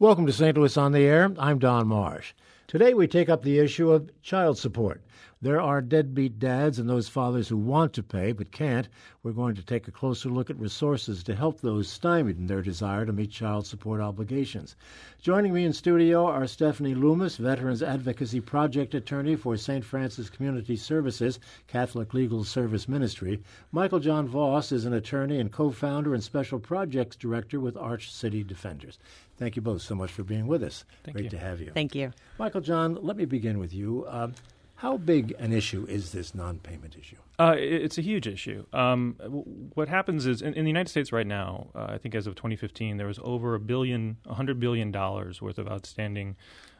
Welcome to St. Louis on the Air. I'm Don Marsh. Today we take up the issue of child support. There are deadbeat dads and those fathers who want to pay but can't. We're going to take a closer look at resources to help those stymied in their desire to meet child support obligations. Joining me in studio are Stephanie Loomis, Veterans Advocacy Project Attorney for St. Francis Community Services, Catholic Legal Service Ministry. Michael John Voss is an attorney and co founder and Special Projects Director with Arch City Defenders. Thank you both so much for being with us. Thank Great you. to have you. Thank you. Michael John, let me begin with you. Uh, how big an issue is this non payment issue? Uh, it's a huge issue. Um, what happens is in, in the United States right now, uh, I think as of 2015, there was over a billion, a hundred billion dollars worth of outstanding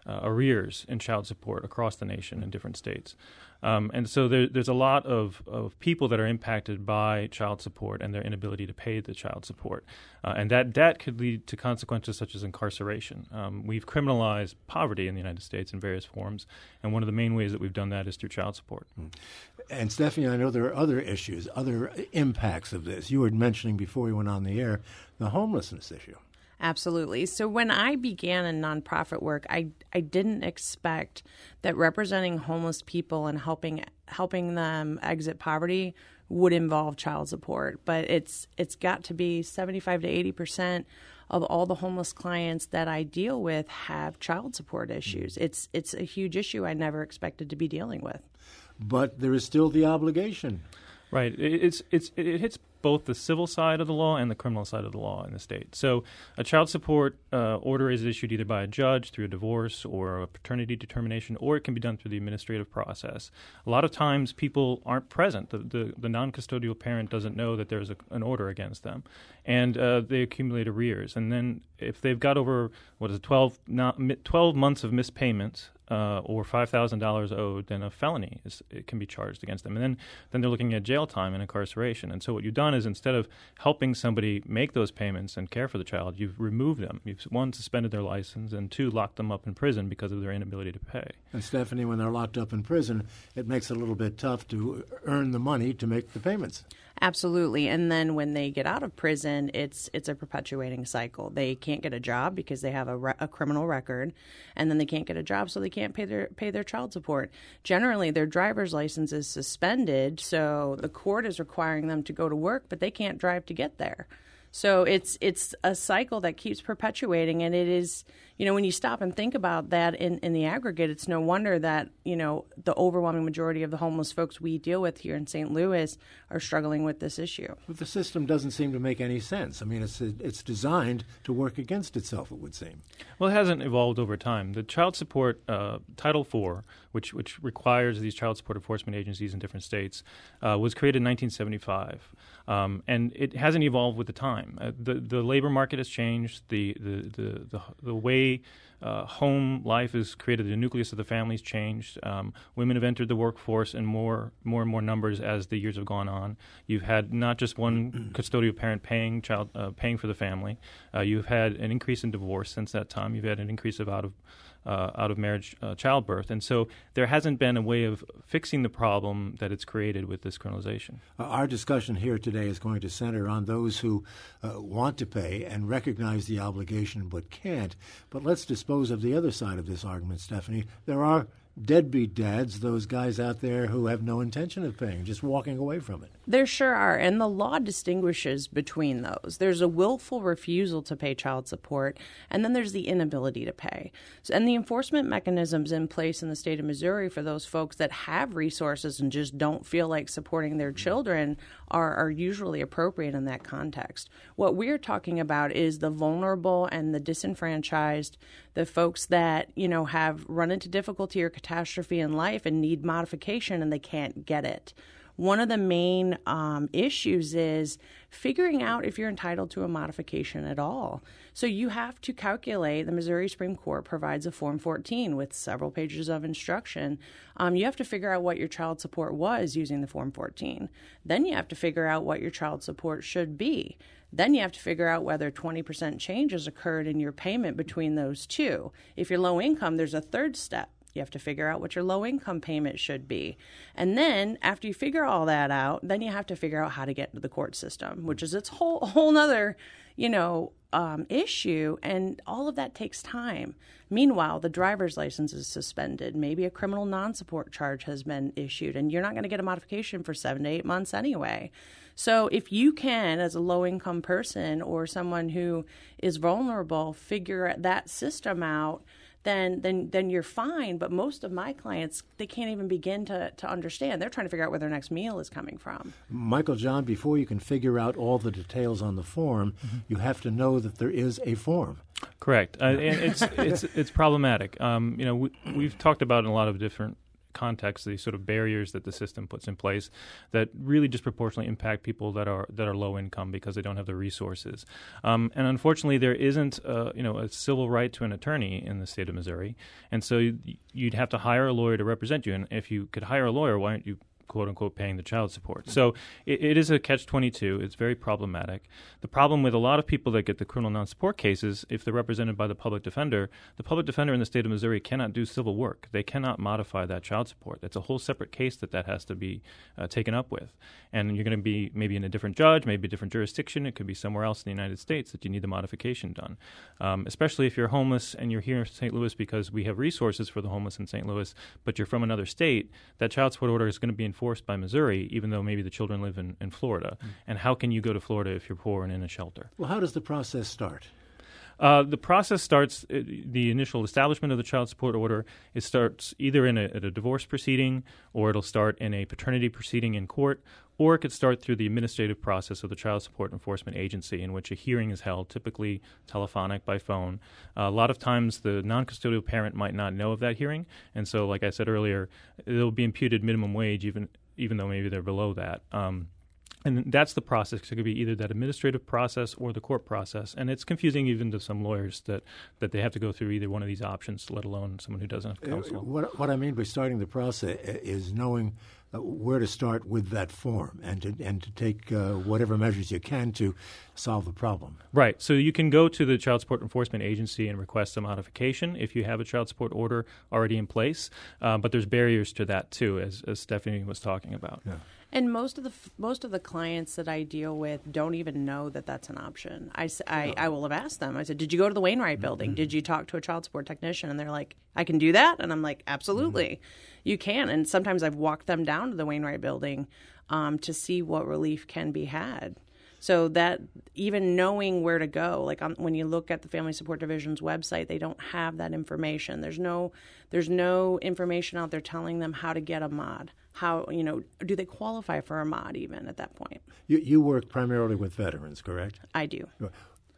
uh, arrears in child support across the nation in different states. Um, and so there, there's a lot of, of people that are impacted by child support and their inability to pay the child support. Uh, and that debt could lead to consequences such as incarceration. Um, we've criminalized poverty in the United States in various forms, and one of the main ways that we've done that is through child support. And Stephanie, I know there are other issues, other impacts of this. You were mentioning before we went on the air the homelessness issue. Absolutely. So when I began in nonprofit work, I I didn't expect that representing homeless people and helping helping them exit poverty would involve child support. But it's it's got to be 75 to 80 percent of all the homeless clients that I deal with have child support issues. Mm-hmm. It's it's a huge issue I never expected to be dealing with. But there is still the obligation. Right. It's it's it hits both the civil side of the law and the criminal side of the law in the state. So, a child support uh, order is issued either by a judge through a divorce or a paternity determination, or it can be done through the administrative process. A lot of times, people aren't present. The the, the non-custodial parent doesn't know that there's a, an order against them, and uh, they accumulate arrears. And then, if they've got over what is it, 12, not, 12 months of missed payments, uh, or five thousand dollars owed, then a felony is, it can be charged against them, and then then they're looking at jail time and incarceration. And so what you've done is instead of helping somebody make those payments and care for the child, you've removed them. You've one suspended their license, and two locked them up in prison because of their inability to pay. And Stephanie, when they're locked up in prison, it makes it a little bit tough to earn the money to make the payments. Absolutely. And then when they get out of prison, it's it's a perpetuating cycle. They can't get a job because they have a, re- a criminal record, and then they can't get a job, so they can't pay their pay their child support. Generally, their driver's license is suspended, so the court is requiring them to go to work, but they can't drive to get there. So it's it's a cycle that keeps perpetuating, and it is you know when you stop and think about that in in the aggregate, it's no wonder that you know the overwhelming majority of the homeless folks we deal with here in St. Louis are struggling with this issue. But the system doesn't seem to make any sense. I mean, it's it's designed to work against itself. It would seem. Well, it hasn't evolved over time. The child support uh, Title IV, which which requires these child support enforcement agencies in different states, uh, was created in 1975, um, and it hasn't evolved with the time. Uh, the the labor market has changed. The the the the, the way uh, home life is created, the nucleus of the family has changed. Um, women have entered the workforce in more, more and more numbers as the years have gone on. You've had not just one custodial parent paying child, uh, paying for the family. Uh, you've had an increase in divorce since that time. You've had an increase of out of uh, out of marriage uh, childbirth, and so there hasn't been a way of fixing the problem that it's created with this criminalization. Our discussion here today is going to center on those who uh, want to pay and recognize the obligation but can't. But let's dispose of the other side of this argument, Stephanie. There are deadbeat dads, those guys out there who have no intention of paying, just walking away from it. There sure are, and the law distinguishes between those. There's a willful refusal to pay child support, and then there's the inability to pay. So, and the enforcement mechanisms in place in the state of Missouri for those folks that have resources and just don't feel like supporting their mm-hmm. children are, are usually appropriate in that context. What we're talking about is the vulnerable and the disenfranchised, the folks that, you know, have run into difficulty or catastrophe in life and need modification and they can't get it one of the main um, issues is figuring out if you're entitled to a modification at all. So you have to calculate, the Missouri Supreme Court provides a Form 14 with several pages of instruction. Um, you have to figure out what your child support was using the Form 14. Then you have to figure out what your child support should be. Then you have to figure out whether 20% change has occurred in your payment between those two. If you're low income, there's a third step You have to figure out what your low income payment should be. And then after you figure all that out, then you have to figure out how to get into the court system, which is its whole whole nother, you know, um, issue. And all of that takes time. Meanwhile, the driver's license is suspended. Maybe a criminal non support charge has been issued, and you're not going to get a modification for seven to eight months anyway. So, if you can, as a low income person or someone who is vulnerable, figure that system out, then then then you're fine. But most of my clients, they can't even begin to, to understand. They're trying to figure out where their next meal is coming from. Michael John, before you can figure out all the details on the form, mm-hmm. you have to know that there is a form. Correct, uh, and it's it's it's problematic. Um, you know, we, we've talked about in a lot of different context, these sort of barriers that the system puts in place that really disproportionately impact people that are that are low income because they don't have the resources. Um, and unfortunately, there isn't uh, you know a civil right to an attorney in the state of Missouri, and so you'd have to hire a lawyer to represent you. And if you could hire a lawyer, why aren't you quote unquote paying the child support. So it, it is a catch 22. It's very problematic. The problem with a lot of people that get the criminal non support cases, if they're represented by the public defender, the public defender in the state of Missouri cannot do civil work. They cannot modify that child support. It's a whole separate case that that has to be uh, taken up with. And you're going to be maybe in a different judge, maybe a different jurisdiction. It could be somewhere else in the United States that you need the modification done. Um, especially if you're homeless and you're here in St. Louis because we have resources for the homeless in St. Louis, but you're from another state, that child support order is going to be enforced by Missouri, even though maybe the children live in, in Florida. Mm. And how can you go to Florida if you're poor and in a shelter? Well, how does the process start? Uh, the process starts uh, the initial establishment of the child support order. It starts either in a, a, divorce proceeding, or it'll start in a paternity proceeding in court, or it could start through the administrative process of the Child Support Enforcement Agency, in which a hearing is held, typically telephonic by phone. Uh, a lot of times, the non custodial parent might not know of that hearing, and so, like I said earlier, it'll be imputed minimum wage, even even though maybe they're below that. Um, and that's the process. Because it could be either that administrative process or the court process, and it's confusing even to some lawyers that, that they have to go through either one of these options, let alone someone who doesn't have uh, counsel. What, what I mean by starting the process is knowing uh, where to start with that form and to and to take uh, whatever measures you can to solve the problem. Right. So you can go to the Child Support Enforcement Agency and request a modification if you have a child support order already in place. Uh, but there's barriers to that too, as, as Stephanie was talking about. Yeah. And most of the most of the clients that I deal with don't even know that that's an option. I, I, I will have asked them. I said, "Did you go to the Wainwright Building? Mm-hmm. Did you talk to a child support technician?" And they're like, "I can do that." And I'm like, "Absolutely, mm-hmm. you can." And sometimes I've walked them down to the Wainwright Building um, to see what relief can be had. So that even knowing where to go, like on, when you look at the Family Support Division's website, they don't have that information. There's no there's no information out there telling them how to get a mod. How you know do they qualify for a mod even at that point? You, you work primarily with veterans, correct? I do.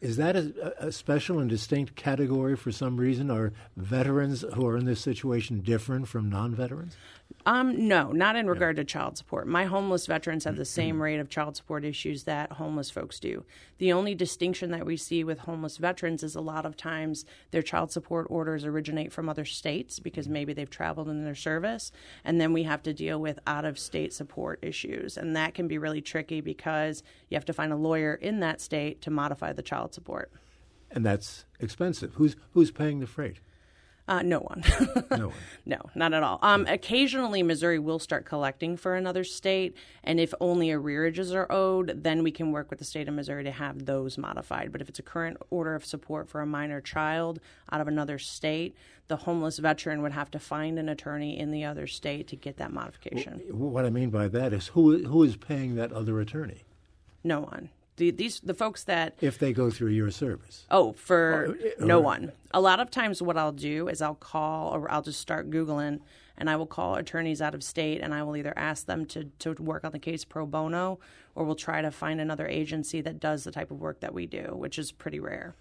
Is that a, a, special and distinct category for some reason? Are veterans who are in this situation different from non veterans? Um, no, not in regard to child support. My homeless veterans have the same rate of child support issues that homeless folks do. The only distinction that we see with homeless veterans is a lot of times their child support orders originate from other states because maybe they've traveled in their service, and then we have to deal with out of state support issues. And that can be really tricky because you have to find a lawyer in that state to modify the child support. And that's expensive. Who's who's paying the freight? Uh, no one. no one. No, not at all. Um, occasionally, Missouri will start collecting for another state, and if only arrearages are owed, then we can work with the state of Missouri to have those modified. But if it's a current order of support for a minor child out of another state, the homeless veteran would have to find an attorney in the other state to get that modification. What I mean by that is who who is paying that other attorney? No one the these the folks that if they go through your service. Oh, for or, uh, or, no one. A lot of times, what I'll do is I'll call or I'll just start googling, and I will call attorneys out of state, and I will either ask them to to work on the case pro bono, or we'll try to find another agency that does the type of work that we do, which is pretty rare.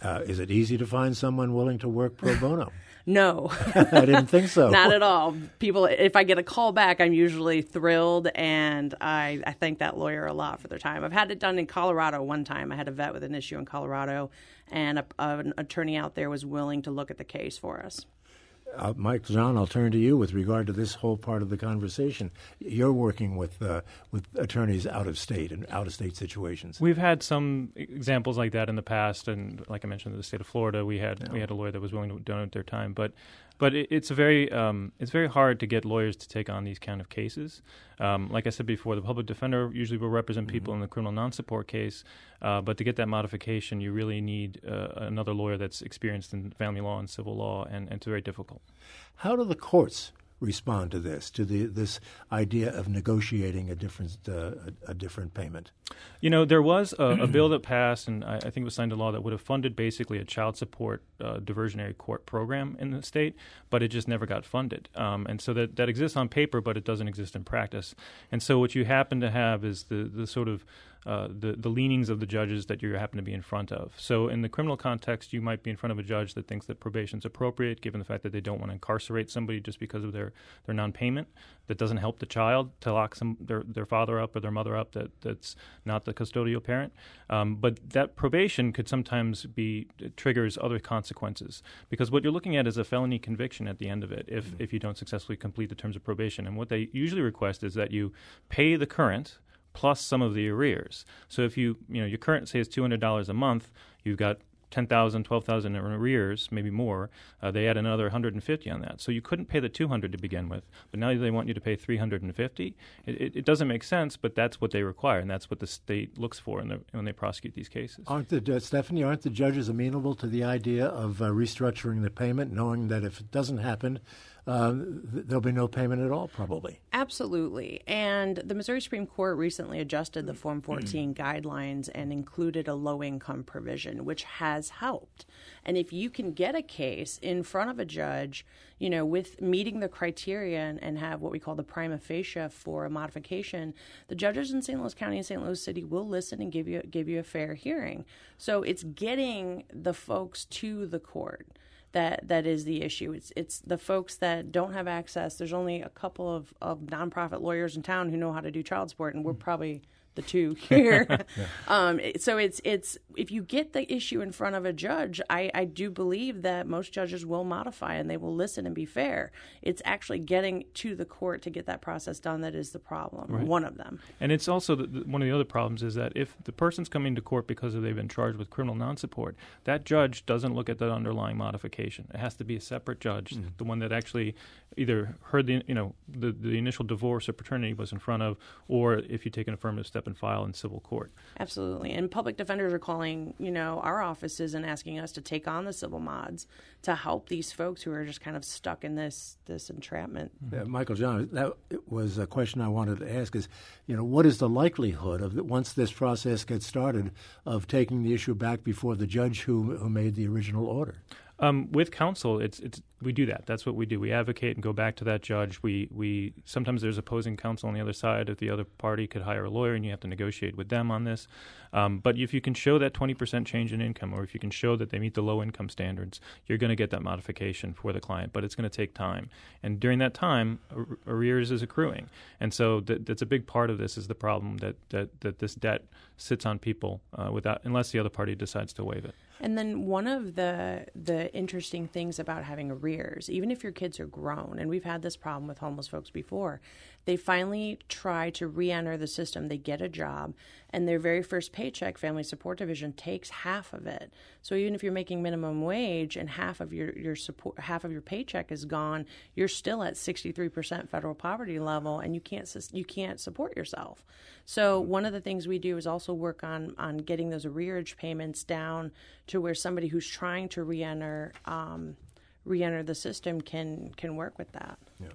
Uh, is it easy to find someone willing to work pro bono? no, I didn't think so. Not at all. People, if I get a call back, I'm usually thrilled, and I, I thank that lawyer a lot for their time. I've had it done in Colorado one time. I had a vet with an issue in Colorado, and a, an attorney out there was willing to look at the case for us. Uh, Mike John, I'll turn to you with regard to this whole part of the conversation. You're working with uh, with attorneys out of state and out of state situations. We've had some examples like that in the past, and like I mentioned, in the state of Florida, we had yeah. we had a lawyer that was willing to donate their time. But But it, it's a very um, it's very hard to get lawyers to take on these kind of cases. Um, like I said before, the public defender usually will represent mm-hmm. people in the criminal non-support case, uh, but to get that modification, you really need uh, another lawyer that's experienced in family law and civil law, and, and it's very difficult. How do the courts respond to this, to the this idea of negotiating a different uh, a, a, different payment? You know, there was a, a bill that passed, and I, I, think it was signed into law that would have funded basically a child support uh, diversionary court program in the state, but it just never got funded. Um, and so that that exists on paper, but it doesn't exist in practice. And so what you happen to have is the the sort of uh, the the leanings of the judges that you happen to be in front of. So in the criminal context, you might be in front of a judge that thinks that probation is appropriate, given the fact that they don't want to incarcerate somebody just because of their their non-payment. That doesn't help the child to lock some their their father up or their mother up. That that's not the custodial parent. Um, but that probation could sometimes be triggers other consequences because what you're looking at is a felony conviction at the end of it if mm-hmm. if you don't successfully complete the terms of probation. And what they usually request is that you pay the current plus some of the arrears. So if you you know your current say is two hundred dollars a month, you've got 10,000, 12,000 in arrears, maybe more, uh, they add another 150 on that. So you couldn't pay the 200 to begin with, but now they want you to pay 350. It, it, it doesn't make sense, but that's what they require, and that's what the state looks for the, when they prosecute these cases. Aren't the uh, Stephanie? Aren't the judges amenable to the idea of uh, restructuring the payment, knowing that if it doesn't happen, uh, there'll be no payment at all, probably. Absolutely. And the Missouri Supreme Court recently adjusted the Form 14 guidelines and included a low income provision, which has helped. And if you can get a case in front of a judge, you know, with meeting the criteria and, and have what we call the prima facie for a modification, the judges in St. Louis County and St. Louis City will listen and give you give you a fair hearing. So it's getting the folks to the court that that is the issue. It's it's the folks that don't have access. There's only a couple of, of nonprofit lawyers in town who know how to do child support, and we're hmm. probably the two here. yeah. um, so it's it's if you get the issue in front of a judge, I, I do believe that most judges will modify and they will listen and be fair. It's actually getting to the court to get that process done that is the problem. Right. One of them. And it's also the, the, one of the other problems is that if the person's coming to court because they've been charged with criminal non-support, that judge doesn't look at the underlying modification. It has to be a separate judge, mm-hmm. the one that actually either heard the you know the the initial divorce or paternity was in front of, or if you take an affirmative step and file in civil court. Absolutely, and public defenders are calling you know our offices and asking us to take on the civil mods to help these folks who are just kind of stuck in this this entrapment. Yeah, Michael John, that was a question I wanted to ask: is you know what is the likelihood of that once this process gets started of taking the issue back before the judge who who made the original order? Um, with counsel, it's it's we do that. That's what we do. We advocate and go back to that judge. We we sometimes there's opposing counsel on the other side. If the other party could hire a lawyer, and you have to negotiate with them on this. Um, but if you can show that 20% change in income, or if you can show that they meet the low income standards, you're going to get that modification for the client. But it's going to take time, and during that time, arrears is accruing, and so that, that's a big part of this. Is the problem that that that this debt sits on people uh, without unless the other party decides to waive it. And then one of the the interesting things about having arrears, even if your kids are grown, and we've had this problem with homeless folks before, they finally try to re-enter the system. They get a job, and their very first paycheck, Family Support Division takes half of it. So even if you're making minimum wage and half of your your support, half of your paycheck is gone, you're still at 63% federal poverty level, and you can't you can't support yourself. So one of the things we do is also work on on getting those arrearage payments down to where somebody who's trying to reenter um, re-enter the system can can work with that. Yeah.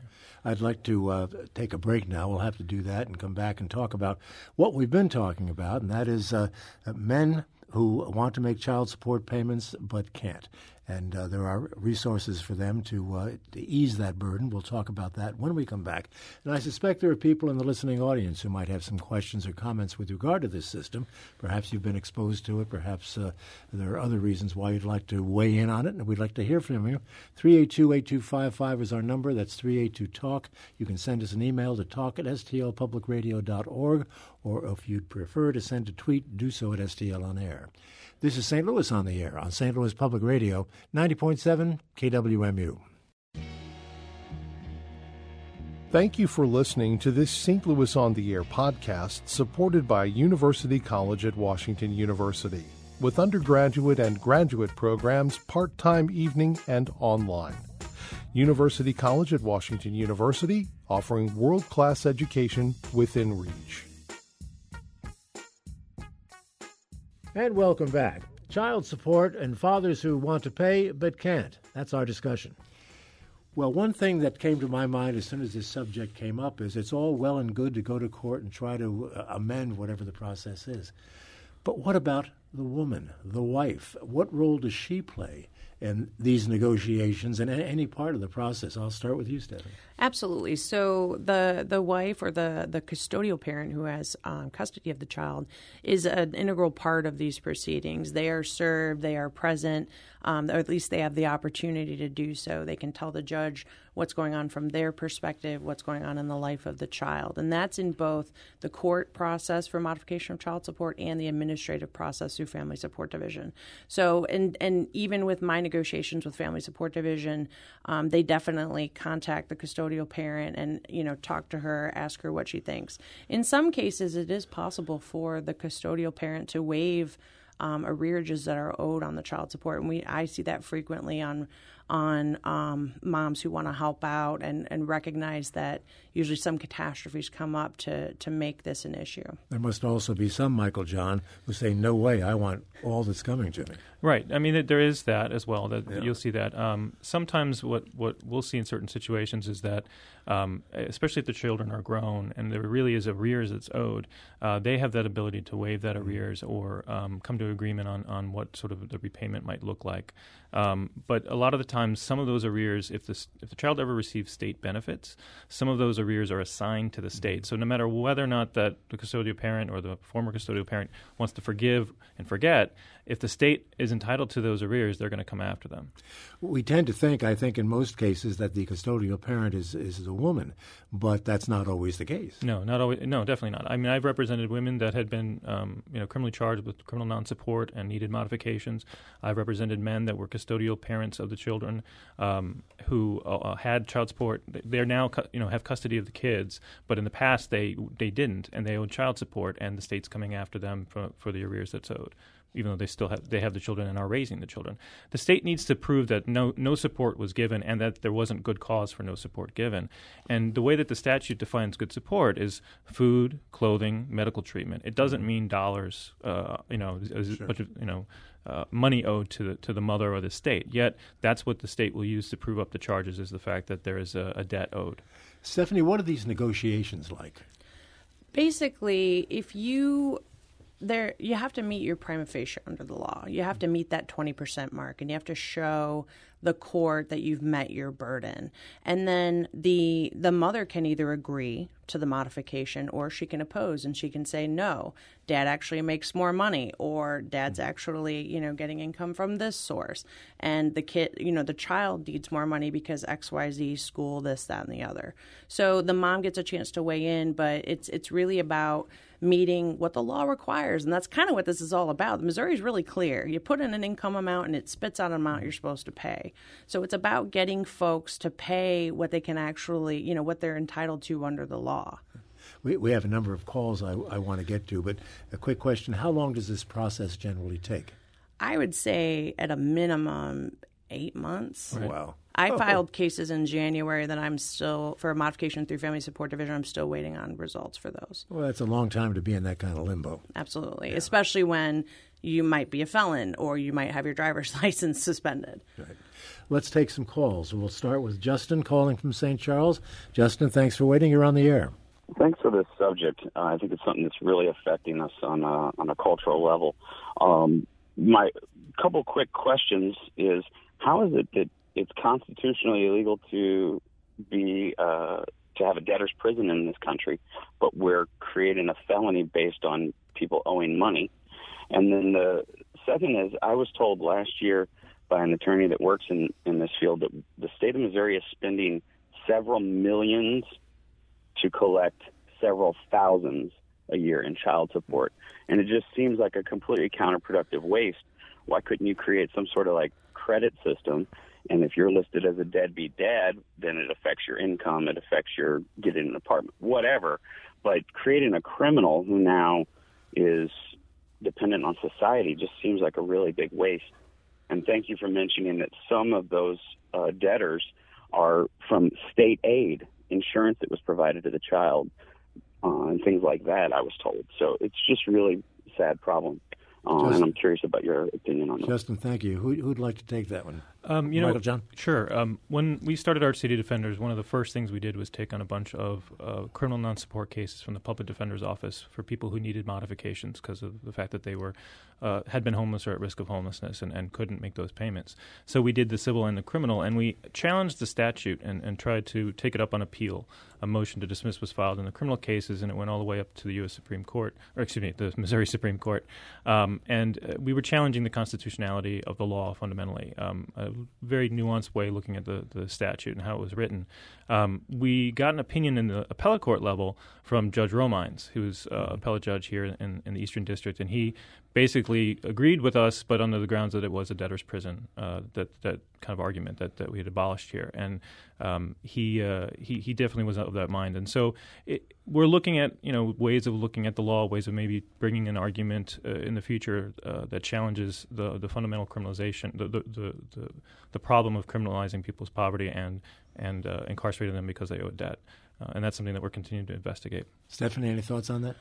I'd like to uh, take a break now. We'll have to do that and come back and talk about what we've been talking about, and that is uh, men who want to make child support payments but can't and uh, there are resources for them to, uh, to ease that burden. We'll talk about that when we come back. And I suspect there are people in the listening audience who might have some questions or comments with regard to this system. Perhaps you've been exposed to it. Perhaps uh, there are other reasons why you'd like to weigh in on it, and we'd like to hear from you. 382 8255 is our number. That's 382 TALK. You can send us an email to talk at stlpublicradio.org, or if you'd prefer to send a tweet, do so at STL on air. This is St. Louis on the air on St. Louis Public Radio, 90.7 KWMU. Thank you for listening to this St. Louis on the Air podcast supported by University College at Washington University with undergraduate and graduate programs part time evening and online. University College at Washington University, offering world class education within reach. And welcome back. Child support and fathers who want to pay but can't. That's our discussion. Well, one thing that came to my mind as soon as this subject came up is it's all well and good to go to court and try to uh, amend whatever the process is. But what about the woman, the wife? What role does she play in these negotiations and any part of the process? I'll start with you, Stephanie. Absolutely. So the the wife or the the custodial parent who has um, custody of the child is an integral part of these proceedings. They are served. They are present um, or at least they have the opportunity to do so. They can tell the judge what's going on from their perspective, what's going on in the life of the child. And that's in both the court process for modification of child support and the administrative process through Family Support Division. So, and, and even with my negotiations with Family Support Division, um, they definitely contact the custodial parent and, you know, talk to her, ask her what she thinks. In some cases, it is possible for the custodial parent to waive um, arrearages that are owed on the child support, and we I see that frequently on on um, moms who want to help out and, and recognize that usually some catastrophes come up to, to make this an issue. There must also be some, Michael John, who say, no way, I want all that's coming to me. Right. I mean, there is that as well. That yeah. You'll see that. Um, sometimes what, what we'll see in certain situations is that, um, especially if the children are grown and there really is arrears that's owed, uh, they have that ability to waive that mm-hmm. arrears or um, come to agreement on, on what sort of the repayment might look like. Um, but a lot of the times, some of those arrears, if the if the child ever receives state benefits, some of those arrears are assigned to the state. So no matter whether or not that the custodial parent or the former custodial parent wants to forgive and forget, if the state is entitled to those arrears, they're going to come after them. We tend to think, I think, in most cases, that the custodial parent is is a woman, but that's not always the case. No, not always. No, definitely not. I mean, I've represented women that had been, um, you know, criminally charged with criminal non-support and needed modifications. I've represented men that were custodial parents of the children um, who uh, uh had child support. They're now, you know, have custody of the kids, but in the past they they didn't, and they owed child support, and the state's coming after them for for the arrears that's owed even though they still have they have the children and are raising the children. The state needs to prove that no no support was given and that there wasn't good cause for no support given. And the way that the statute defines good support is food, clothing, medical treatment. It doesn't mean dollars, uh, you know, sure. you know. Uh, money owed to the to the mother or the state. Yet that's what the state will use to prove up the charges is the fact that there is a, a debt owed. Stephanie, what are these negotiations like? Basically, if you there you have to meet your prima facie under the law. You have to meet that 20% mark and you have to show the court that you've met your burden. And then the the mother can either agree to the modification or she can oppose and she can say no, dad actually makes more money or dad's mm-hmm. actually, you know, getting income from this source and the kid, you know, the child needs more money because XYZ school this that and the other. So the mom gets a chance to weigh in, but it's it's really about meeting what the law requires. And that's kind of what this is all about. Missouri is really clear. You put in an income amount and it spits out an amount you're supposed to pay. So it's about getting folks to pay what they can actually, you know, what they're entitled to under the law. We, we have a number of calls I, I want to get to, but a quick question How long does this process generally take? I would say at a minimum eight months. Right. Wow. I oh, filed cases in January that I'm still for a modification through Family Support Division. I'm still waiting on results for those. Well, that's a long time to be in that kind of limbo. Absolutely, yeah. especially when you might be a felon or you might have your driver's license suspended. Right. Let's take some calls. We'll start with Justin calling from St. Charles. Justin, thanks for waiting. You're on the air. Thanks for this subject. Uh, I think it's something that's really affecting us on a, on a cultural level. Um, my couple quick questions is how is it that it's constitutionally illegal to be uh, to have a debtor's prison in this country, but we're creating a felony based on people owing money. And then the second is, I was told last year by an attorney that works in in this field that the state of Missouri is spending several millions to collect several thousands a year in child support, and it just seems like a completely counterproductive waste. Why couldn't you create some sort of like credit system and if you're listed as a deadbeat dad, then it affects your income, it affects your getting an apartment, whatever. But creating a criminal who now is dependent on society just seems like a really big waste. And thank you for mentioning that some of those uh, debtors are from state aid insurance that was provided to the child uh, and things like that. I was told. So it's just really sad problem. Uh, and I'm curious about your opinion on that. Justin, thank you. Who, would like to take that one? Um, you Michael know, John? Sure. Um, when we started Arch City Defenders, one of the first things we did was take on a bunch of uh, criminal non-support cases from the Public Defender's Office for people who needed modifications because of the fact that they were uh, had been homeless or at risk of homelessness and, and couldn't make those payments. So we did the civil and the criminal, and we challenged the statute and, and tried to take it up on appeal. A motion to dismiss was filed in the criminal cases, and it went all the way up to the U.S. Supreme Court, or excuse me, the Missouri Supreme Court. Um, and uh, we were challenging the constitutionality of the law fundamentally. Very nuanced way looking at the, the statute and how it was written. Um, we got an opinion in the appellate court level from Judge Romines, who's uh, appellate judge here in, in the Eastern District, and he basically agreed with us, but under the grounds that it was a debtor's prison. Uh, that that kind of argument that, that we had abolished here, and um, he uh, he he definitely was of that mind. And so it, we're looking at you know ways of looking at the law, ways of maybe bringing an argument uh, in the future uh, that challenges the the fundamental criminalization, the the, the the, the problem of criminalizing people's poverty and and uh, incarcerating them because they owe a debt. Uh, and that's something that we're continuing to investigate. Stephanie, any thoughts on that?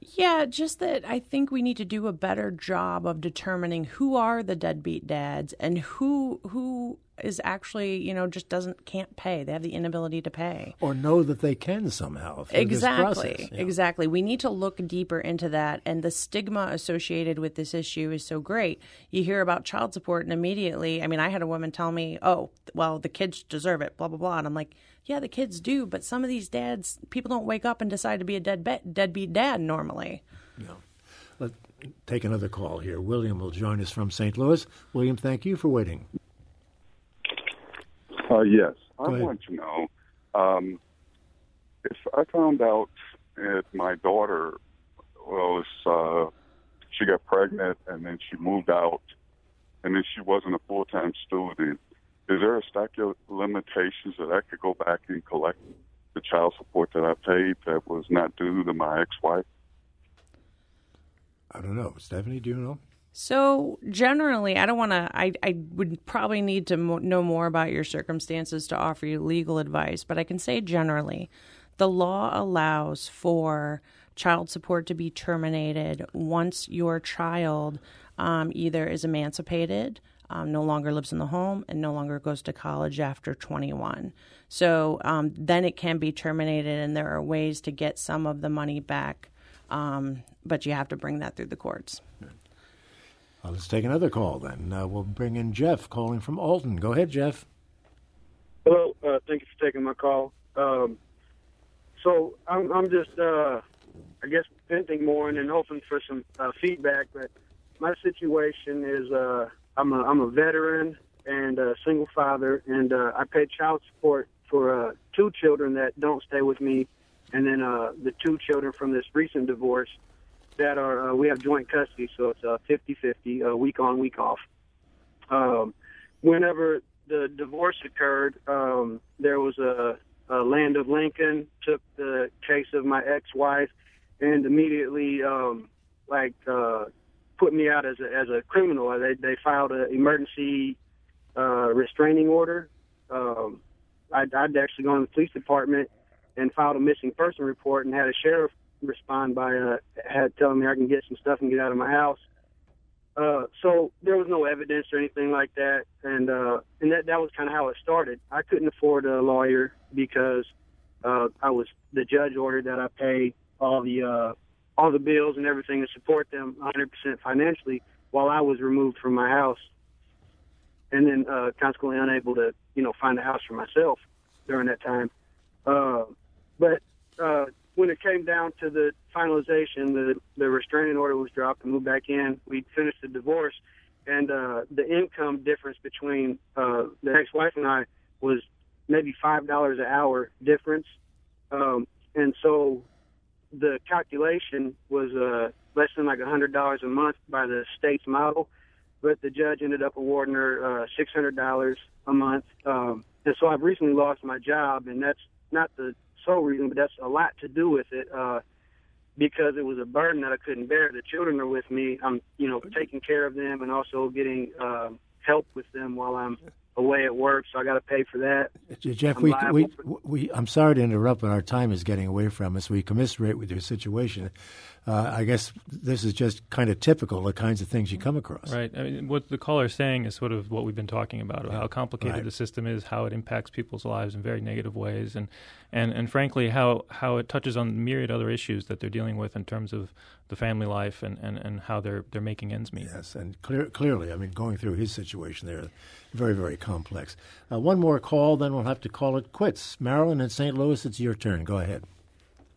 Yeah, just that I think we need to do a better job of determining who are the deadbeat dads and who who is actually, you know, just doesn't can't pay. They have the inability to pay. Or know that they can somehow. Exactly. Yeah. Exactly. We need to look deeper into that and the stigma associated with this issue is so great. You hear about child support and immediately, I mean, I had a woman tell me, "Oh, well, the kids deserve it, blah blah blah." And I'm like, yeah, the kids do, but some of these dads, people don't wake up and decide to be a dead be- deadbeat dad normally. No. Let's take another call here. William will join us from St. Louis. William, thank you for waiting. Uh, yes, I want to know um, if I found out that my daughter was uh, she got pregnant and then she moved out, and then she wasn't a full time student is there a statute of limitations that I could go back and collect the child support that I paid that was not due to my ex-wife? I don't know. Stephanie, do you know? So generally, I don't want to. I I would probably need to mo- know more about your circumstances to offer you legal advice, but I can say generally, the law allows for child support to be terminated once your child um, either is emancipated um, no longer lives in the home and no longer goes to college after 21. So um, then it can be terminated, and there are ways to get some of the money back, um, but you have to bring that through the courts. Well, let's take another call then. Uh, we'll bring in Jeff calling from Alton. Go ahead, Jeff. Hello. Uh, thank you for taking my call. Um, so I'm, I'm just, uh, I guess, venting more and then hoping for some uh, feedback. But my situation is uh, I'm a I'm a veteran and a single father, and uh, I pay child support for uh, two children that don't stay with me, and then uh, the two children from this recent divorce that are uh, we have joint custody, so it's uh, 50-50, uh, week on, week off. Um, whenever the divorce occurred, um, there was a, a Land of Lincoln took the case of my ex-wife, and immediately, um, like uh, put me out as a, as a criminal. They they filed an emergency uh, restraining order. Um, I'd, I'd actually gone to the police department and filed a missing person report and had a sheriff respond by uh, had telling me I can get some stuff and get out of my house. Uh, so there was no evidence or anything like that, and uh, and that that was kind of how it started. I couldn't afford a lawyer because uh, I was the judge ordered that I pay all the uh, all the bills and everything to support them 100% financially while I was removed from my house and then uh, consequently unable to, you know, find a house for myself during that time. Uh, but uh, when it came down to the finalization, the the restraining order was dropped and moved back in. We finished the divorce, and uh, the income difference between uh, the ex-wife and I was maybe five dollars an hour difference. Um, and so the calculation was uh, less than like a hundred dollars a month by the state's model, but the judge ended up awarding her uh, six hundred dollars a month. Um, and so I've recently lost my job, and that's not the sole reason, but that's a lot to do with it. Uh, because it was a burden that I couldn't bear. The children are with me. I'm, you know, taking care of them and also getting uh, help with them while I'm a way it works, so I got to pay for that. Jeff, we, we, we, I'm sorry to interrupt, but our time is getting away from us. We commiserate with your situation. Uh, I guess this is just kind of typical the kinds of things you come across. Right. I mean, what the caller is saying is sort of what we've been talking about, about how complicated right. the system is, how it impacts people's lives in very negative ways, and and, and frankly, how, how it touches on myriad other issues that they're dealing with in terms of the family life and, and, and how they're they're making ends meet. Yes, and clear, clearly, I mean, going through his situation there, very very complex. Uh, one more call, then we'll have to call it quits. Marilyn in St. Louis, it's your turn. Go ahead.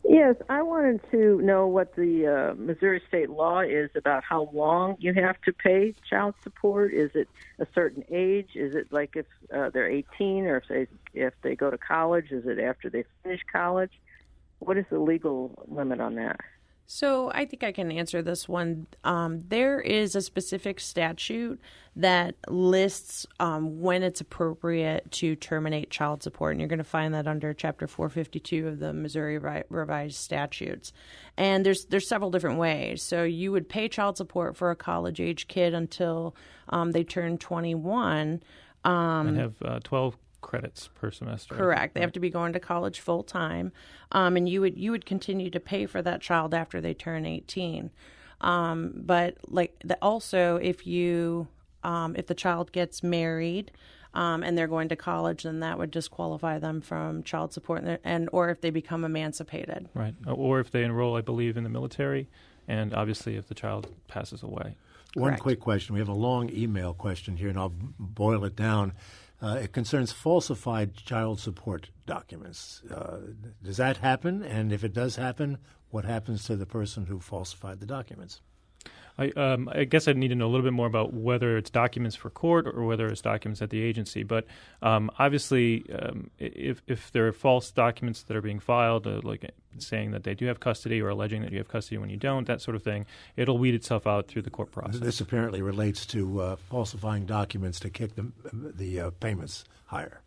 Yes, I wanted to know what the uh, Missouri state law is about how long you have to pay child support. Is it a certain age? Is it like if uh, they're 18 or if they if they go to college? Is it after they finish college? What is the legal limit on that? So I think I can answer this one. Um, there is a specific statute that lists um, when it's appropriate to terminate child support, and you're going to find that under Chapter 452 of the Missouri Revised Statutes. And there's there's several different ways. So you would pay child support for a college age kid until um, they turn 21. Um, and have uh, 12 credits per semester. Correct. They have to be going to college full time, um, and you would you would continue to pay for that child after they turn eighteen. Um, but like the, also, if you um, if the child gets married. Um, and they're going to college, then that would disqualify them from child support, and, and or if they become emancipated, right? Or if they enroll, I believe, in the military, and obviously if the child passes away. One Correct. quick question. We have a long email question here, and I'll boil it down. Uh, it concerns falsified child support documents. Uh, does that happen? And if it does happen, what happens to the person who falsified the documents? I, um, I, guess I'd need to know a little bit more about whether it's documents for court or whether it's documents at the agency. But um, obviously, um, if if there are false documents that are being filed, uh, like saying that they do have custody or alleging that you have custody when you don't, that sort of thing, it'll weed itself out through the court process. This apparently relates to uh, falsifying documents to kick the the uh, payments higher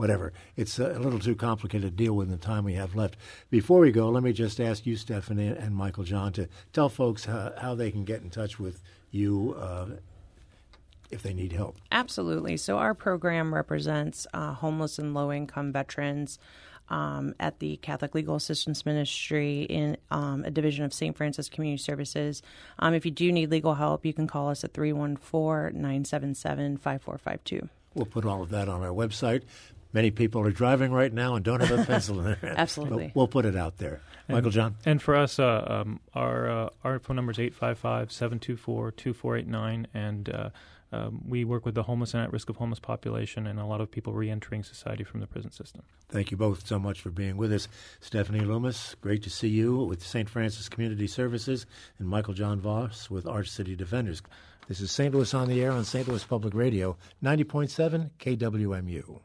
whatever. It's a little too complicated to deal with in the time we have left. Before we go, let me just ask you, Stephanie and Michael John, to tell folks how, how they can get in touch with you uh, if they need help. Absolutely. So, our program represents uh, homeless and low income veterans. Um, at the Catholic Legal Assistance Ministry in um, a division of St. Francis Community Services. Um, if you do need legal help, you can call us at 314 977 5452. We'll put all of that on our website. Many people are driving right now and don't have a pencil in their hand. Absolutely. But we'll put it out there. And, Michael John? And for us, uh, um, our, uh, our phone number is 855 724 2489. And uh, um, we work with the homeless and at risk of homeless population and a lot of people re entering society from the prison system. Thank you both so much for being with us. Stephanie Loomis, great to see you with St. Francis Community Services, and Michael John Voss with Arch City Defenders. This is St. Louis on the Air on St. Louis Public Radio, 90.7 KWMU.